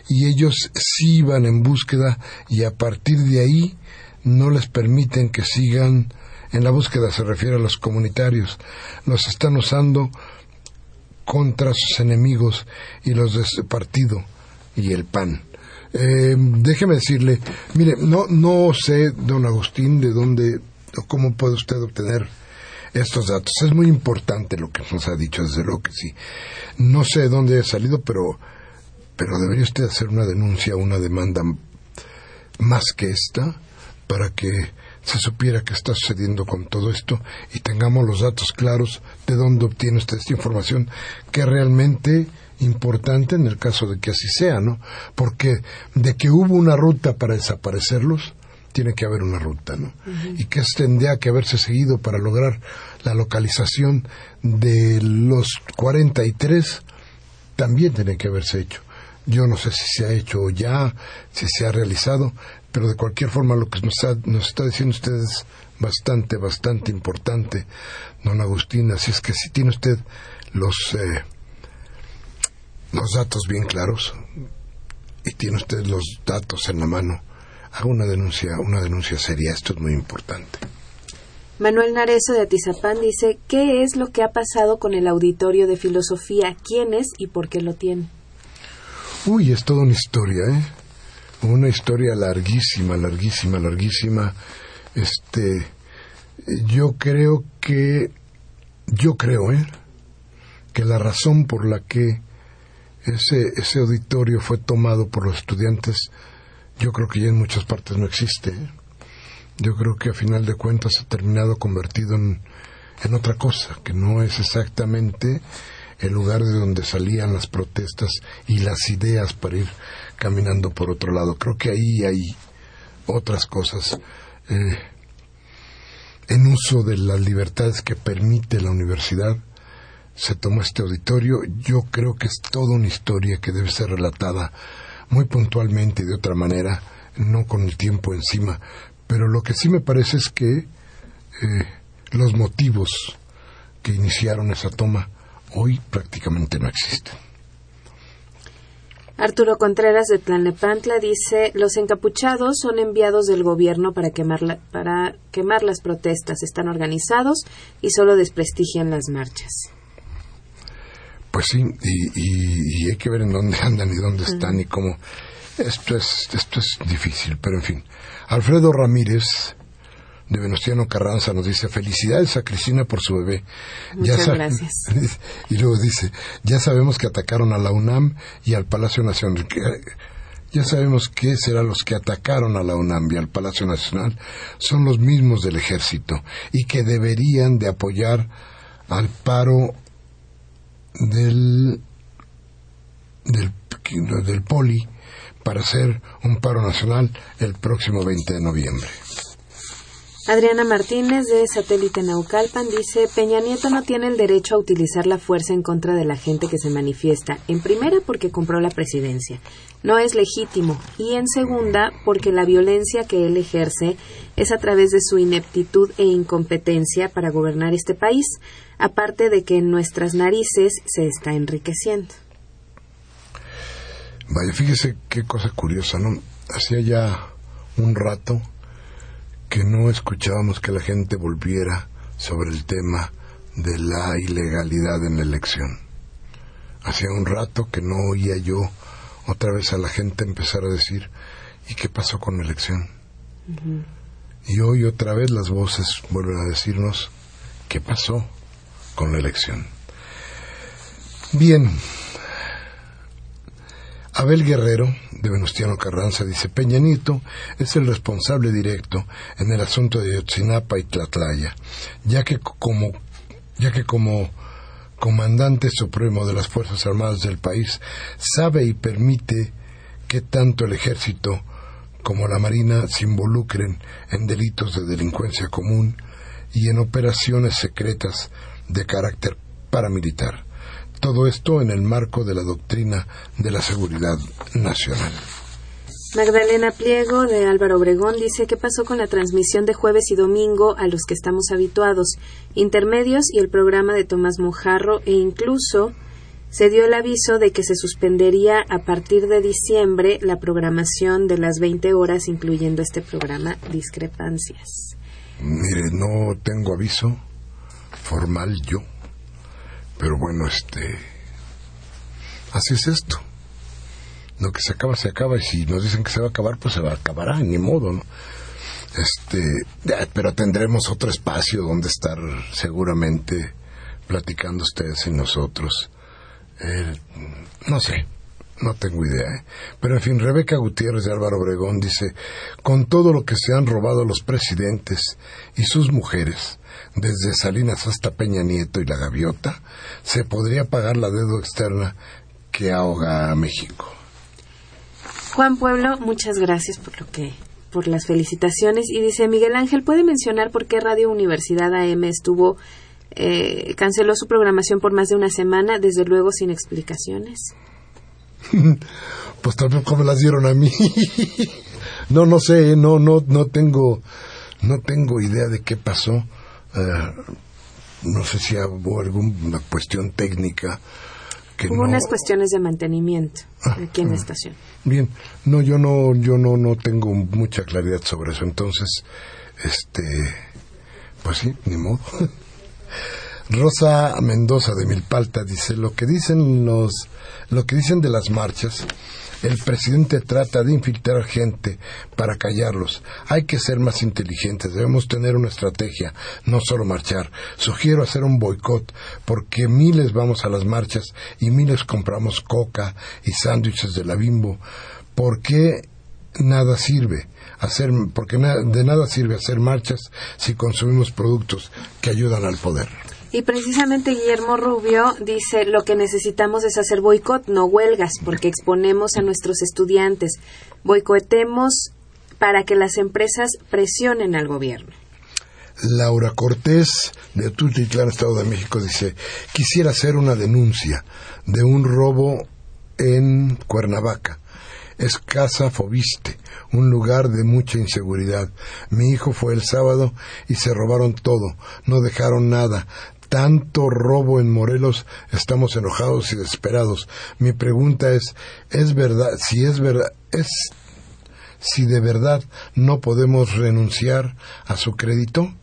Y ellos sí iban en búsqueda y a partir de ahí no les permiten que sigan en la búsqueda se refiere a los comunitarios los están usando contra sus enemigos y los de su partido y el PAN. Eh, déjeme decirle, mire, no, no sé, don Agustín, de dónde o cómo puede usted obtener estos datos. Es muy importante lo que nos ha dicho, desde luego que sí. No sé de dónde ha salido, pero, pero debería usted hacer una denuncia, una demanda más que esta, para que se supiera qué está sucediendo con todo esto y tengamos los datos claros de dónde obtiene usted esta información, que es realmente importante en el caso de que así sea, ¿no? Porque de que hubo una ruta para desaparecerlos, tiene que haber una ruta, ¿no? Y que tendría que haberse seguido para lograr la localización de los 43, también tiene que haberse hecho. Yo no sé si se ha hecho ya, si se ha realizado, pero de cualquier forma lo que nos está, nos está diciendo usted es bastante, bastante importante, don Agustín. Así es que si tiene usted los, eh, los datos bien claros y tiene usted los datos en la mano, haga una denuncia, una denuncia seria. Esto es muy importante. Manuel Narezo de Atizapán dice, ¿qué es lo que ha pasado con el auditorio de filosofía? ¿Quién es y por qué lo tiene? Uy, es toda una historia, ¿eh? Una historia larguísima, larguísima, larguísima. Este, yo creo que, yo creo, ¿eh? Que la razón por la que ese, ese auditorio fue tomado por los estudiantes, yo creo que ya en muchas partes no existe. ¿eh? Yo creo que a final de cuentas ha terminado convertido en, en otra cosa, que no es exactamente el lugar de donde salían las protestas y las ideas para ir caminando por otro lado. Creo que ahí hay otras cosas eh, en uso de las libertades que permite la universidad. Se tomó este auditorio. Yo creo que es toda una historia que debe ser relatada muy puntualmente y de otra manera, no con el tiempo encima. Pero lo que sí me parece es que eh, los motivos que iniciaron esa toma hoy prácticamente no existen. Arturo Contreras de Tlalnepantla dice, los encapuchados son enviados del gobierno para quemar, la- para quemar las protestas, están organizados y solo desprestigian las marchas. Pues sí, y, y- y hay que ver en dónde <laughs> andan y dónde están y cómo. Esto es, esto es difícil, pero en fin. Alfredo Ramírez, de Venustiano Carranza, nos dice: Felicidades a Cristina por su bebé. Muchas sa- gracias. <laughs> Y luego dice: Ya sabemos que atacaron a la UNAM y al Palacio Nacional. Ya sabemos que serán los que atacaron a la UNAM y al Palacio Nacional. Son los mismos del ejército y que deberían de apoyar al paro del, del, del poli para hacer un paro nacional el próximo 20 de noviembre. Adriana Martínez de Satélite Naucalpan dice, Peña Nieto no tiene el derecho a utilizar la fuerza en contra de la gente que se manifiesta. En primera, porque compró la presidencia. No es legítimo. Y en segunda, porque la violencia que él ejerce es a través de su ineptitud e incompetencia para gobernar este país, aparte de que en nuestras narices se está enriqueciendo. Vaya, fíjese qué cosa curiosa, ¿no? Hacía ya un rato que no escuchábamos que la gente volviera sobre el tema de la ilegalidad en la elección. Hacía un rato que no oía yo otra vez a la gente empezar a decir, ¿y qué pasó con la elección? Y hoy otra vez las voces vuelven a decirnos, ¿qué pasó con la elección? Bien, Abel Guerrero, de Venustiano Carranza, dice, Peña Nieto es el responsable directo en el asunto de Yotzinapa y Tlatlaya, ya que como, ya que como comandante supremo de las Fuerzas Armadas del país, sabe y permite que tanto el ejército como la Marina se involucren en delitos de delincuencia común y en operaciones secretas de carácter paramilitar. Todo esto en el marco de la doctrina de la seguridad nacional. Magdalena Pliego de Álvaro Obregón dice qué pasó con la transmisión de jueves y domingo a los que estamos habituados, intermedios y el programa de Tomás Mojarro e incluso se dio el aviso de que se suspendería a partir de diciembre la programación de las 20 horas incluyendo este programa Discrepancias. Mire, no tengo aviso formal yo, pero bueno, este, así es esto. Lo que se acaba, se acaba, y si nos dicen que se va a acabar, pues se va a acabar, ni modo, ¿no? Este, pero tendremos otro espacio donde estar seguramente platicando ustedes y nosotros. Eh, no sé, no tengo idea. ¿eh? Pero en fin, Rebeca Gutiérrez de Álvaro Obregón dice, con todo lo que se han robado los presidentes y sus mujeres, desde Salinas hasta Peña Nieto y la Gaviota, se podría pagar la deuda externa que ahoga a México. Juan Pueblo, muchas gracias por lo que por las felicitaciones y dice Miguel Ángel, ¿puede mencionar por qué Radio Universidad AM estuvo eh, canceló su programación por más de una semana, desde luego sin explicaciones? <laughs> pues tampoco me las dieron a mí. <laughs> no, no sé, no, no, no tengo, no tengo idea de qué pasó. Eh, no sé si hubo alguna cuestión técnica que Hubo no. unas cuestiones de mantenimiento aquí en la estación. Bien, no, yo no, yo no, no tengo mucha claridad sobre eso. Entonces, este, pues sí, ni modo. <laughs> Rosa Mendoza de Milpalta dice lo que dicen los, lo que dicen de las marchas. El presidente trata de infiltrar gente para callarlos. Hay que ser más inteligentes, debemos tener una estrategia, no solo marchar. Sugiero hacer un boicot, porque miles vamos a las marchas y miles compramos coca y sándwiches de la bimbo. ¿Por qué nada sirve? Hacer, porque de nada sirve hacer marchas si consumimos productos que ayudan al poder. Y precisamente Guillermo Rubio dice, lo que necesitamos es hacer boicot, no huelgas, porque exponemos a nuestros estudiantes. Boicotemos para que las empresas presionen al gobierno. Laura Cortés, de Tultitlán, Estado de México, dice, quisiera hacer una denuncia de un robo en Cuernavaca. es Casa Fobiste, un lugar de mucha inseguridad. Mi hijo fue el sábado y se robaron todo, no dejaron nada. Tanto robo en Morelos, estamos enojados y desesperados. Mi pregunta es, ¿es verdad? Si es verdad, es si de verdad no podemos renunciar a su crédito?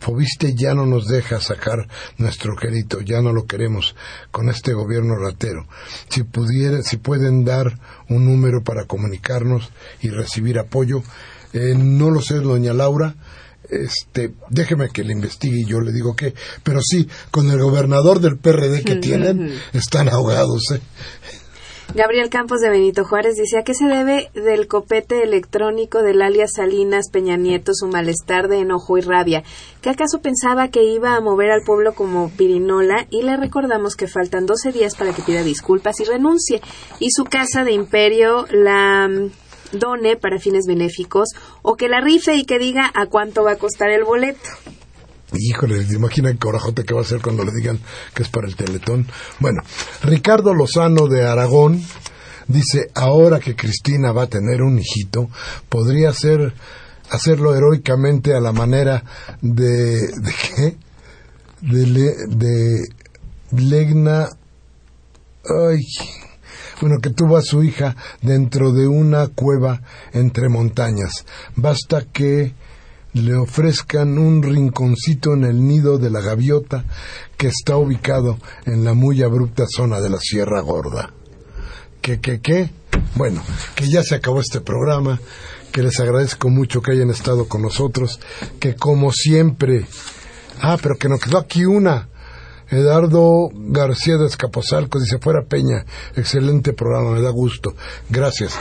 Fobiste ya no nos deja sacar nuestro crédito, ya no lo queremos con este gobierno ratero. Si pudiera, si pueden dar un número para comunicarnos y recibir apoyo, eh, no lo sé, doña Laura, este, déjeme que le investigue y yo le digo que, pero sí, con el gobernador del PRD que <laughs> tienen, están ahogados, ¿eh? Gabriel Campos de Benito Juárez dice, ¿a qué se debe del copete electrónico del alias Salinas Peña Nieto su malestar de enojo y rabia? ¿Que acaso pensaba que iba a mover al pueblo como pirinola? Y le recordamos que faltan 12 días para que pida disculpas y renuncie. Y su casa de imperio la done para fines benéficos o que la rife y que diga a cuánto va a costar el boleto. Híjole, imagina el corajote que va a hacer cuando le digan que es para el teletón. Bueno, Ricardo Lozano de Aragón dice, ahora que Cristina va a tener un hijito, podría ser hacerlo heroicamente a la manera de... ¿De qué? De, de Legna... Ay, bueno, que tuvo a su hija dentro de una cueva entre montañas. Basta que le ofrezcan un rinconcito en el nido de la gaviota que está ubicado en la muy abrupta zona de la Sierra Gorda. ¿Qué, qué, qué? Bueno, que ya se acabó este programa, que les agradezco mucho que hayan estado con nosotros, que como siempre... Ah, pero que nos quedó aquí una. Eduardo García de Escaposalco dice fuera Peña, excelente programa, me da gusto. Gracias.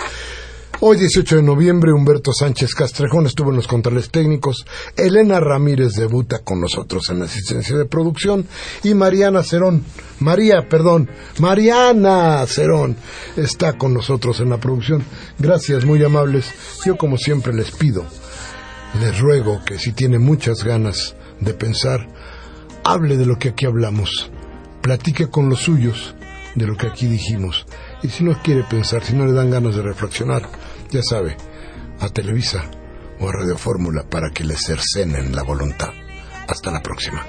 Hoy 18 de noviembre Humberto Sánchez Castrejón estuvo en los controles técnicos, Elena Ramírez debuta con nosotros en la asistencia de producción y Mariana Cerón, María, perdón, Mariana Cerón está con nosotros en la producción. Gracias, muy amables. Yo como siempre les pido, les ruego que si tiene muchas ganas de pensar, hable de lo que aquí hablamos, platique con los suyos de lo que aquí dijimos. Y si no quiere pensar, si no le dan ganas de reflexionar, ya sabe, a Televisa o a Radio Fórmula para que le cercenen la voluntad. Hasta la próxima.